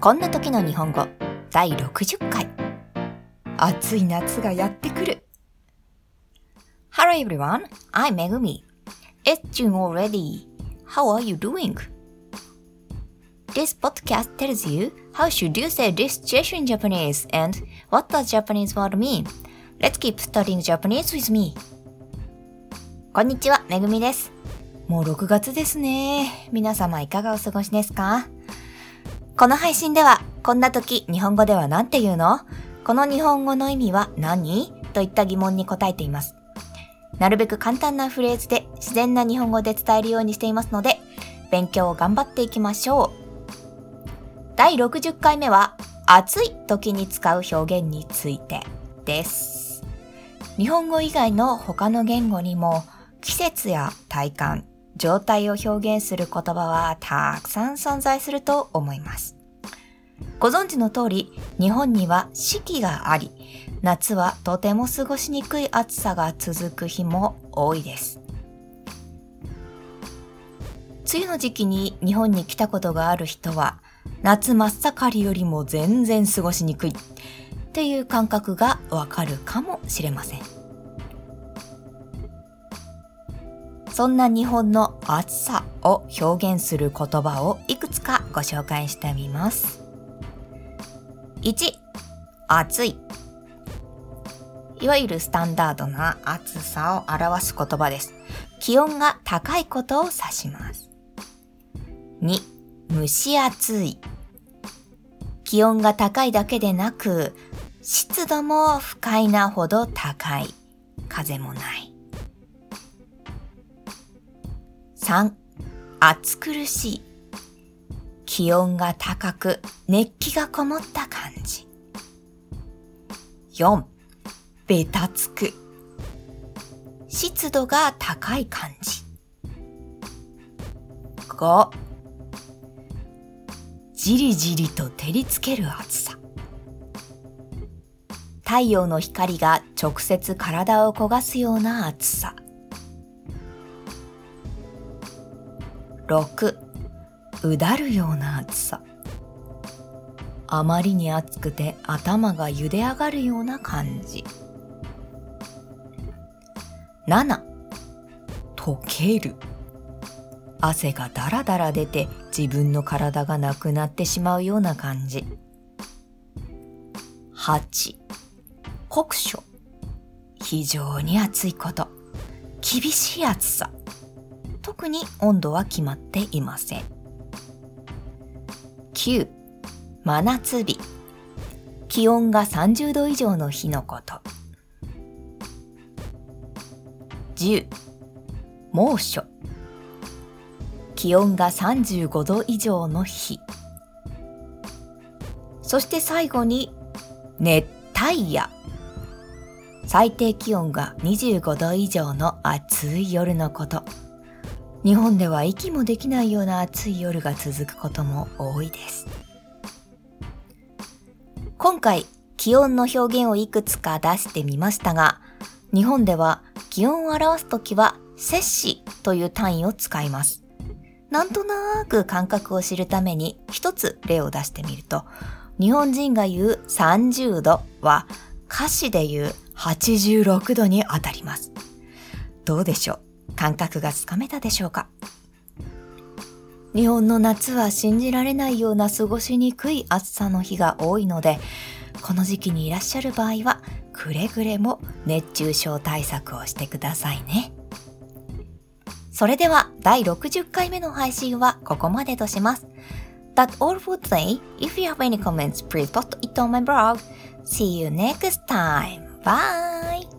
こんな時の日本語第60回暑い夏がやってくる Hello everyone, I'm Megumi. It's June already. How are you doing? This podcast tells you how should you say this situation in Japanese and what does Japanese word mean. Let's keep studying Japanese with me. こんにちは、めぐみです。もう6月ですね。皆様いかがお過ごしですかこの配信では、こんな時日本語では何て言うの？この日本語の意味は何？といった疑問に答えています。なるべく簡単なフレーズで自然な日本語で伝えるようにしていますので、勉強を頑張っていきましょう。第60回目は、暑い時に使う表現についてです。日本語以外の他の言語にも季節や体感、状態を表現する言葉はたくさん存在すると思います。ご存知の通り、日本には四季があり、夏はとても過ごしにくい暑さが続く日も多いです。梅雨の時期に日本に来たことがある人は、夏真っ盛りよりも全然過ごしにくいっていう感覚がわかるかもしれません。そんな日本の暑さを表現する言葉をいくつかご紹介してみます。1、暑い。いわゆるスタンダードな暑さを表す言葉です。気温が高いことを指します。2、蒸し暑い。気温が高いだけでなく、湿度も不快なほど高い。風もない。3、暑苦しい。気温が高く熱気がこもった感じ。4、べたつく。湿度が高い感じ。5、じりじりと照りつける暑さ。太陽の光が直接体を焦がすような暑さ。6うだるような暑さ。あまりに暑くて頭が茹で上がるような感じ。7溶ける。汗がだらだら出て自分の体がなくなってしまうような感じ。8酷暑。非常に暑いこと。厳しい暑さ。特に温度は決まっていません。9、真夏日。気温が30度以上の日のこと。10、猛暑。気温が35度以上の日。そして最後に、熱帯夜。最低気温が25度以上の暑い夜のこと。日本では息もできないような暑い夜が続くことも多いです。今回、気温の表現をいくつか出してみましたが、日本では気温を表すときは摂氏という単位を使います。なんとなく感覚を知るために一つ例を出してみると、日本人が言う30度は歌詞で言う86度にあたります。どうでしょう？感覚がつかめたでしょうか？日本の夏は信じられないような過ごしにくい暑さの日が多いので、この時期にいらっしゃる場合は、くれぐれも熱中症対策をしてくださいね。それでは第60回目の配信はここまでとします。That's all for today. If you have any comments, please post it on my blog. See you next time. Bye!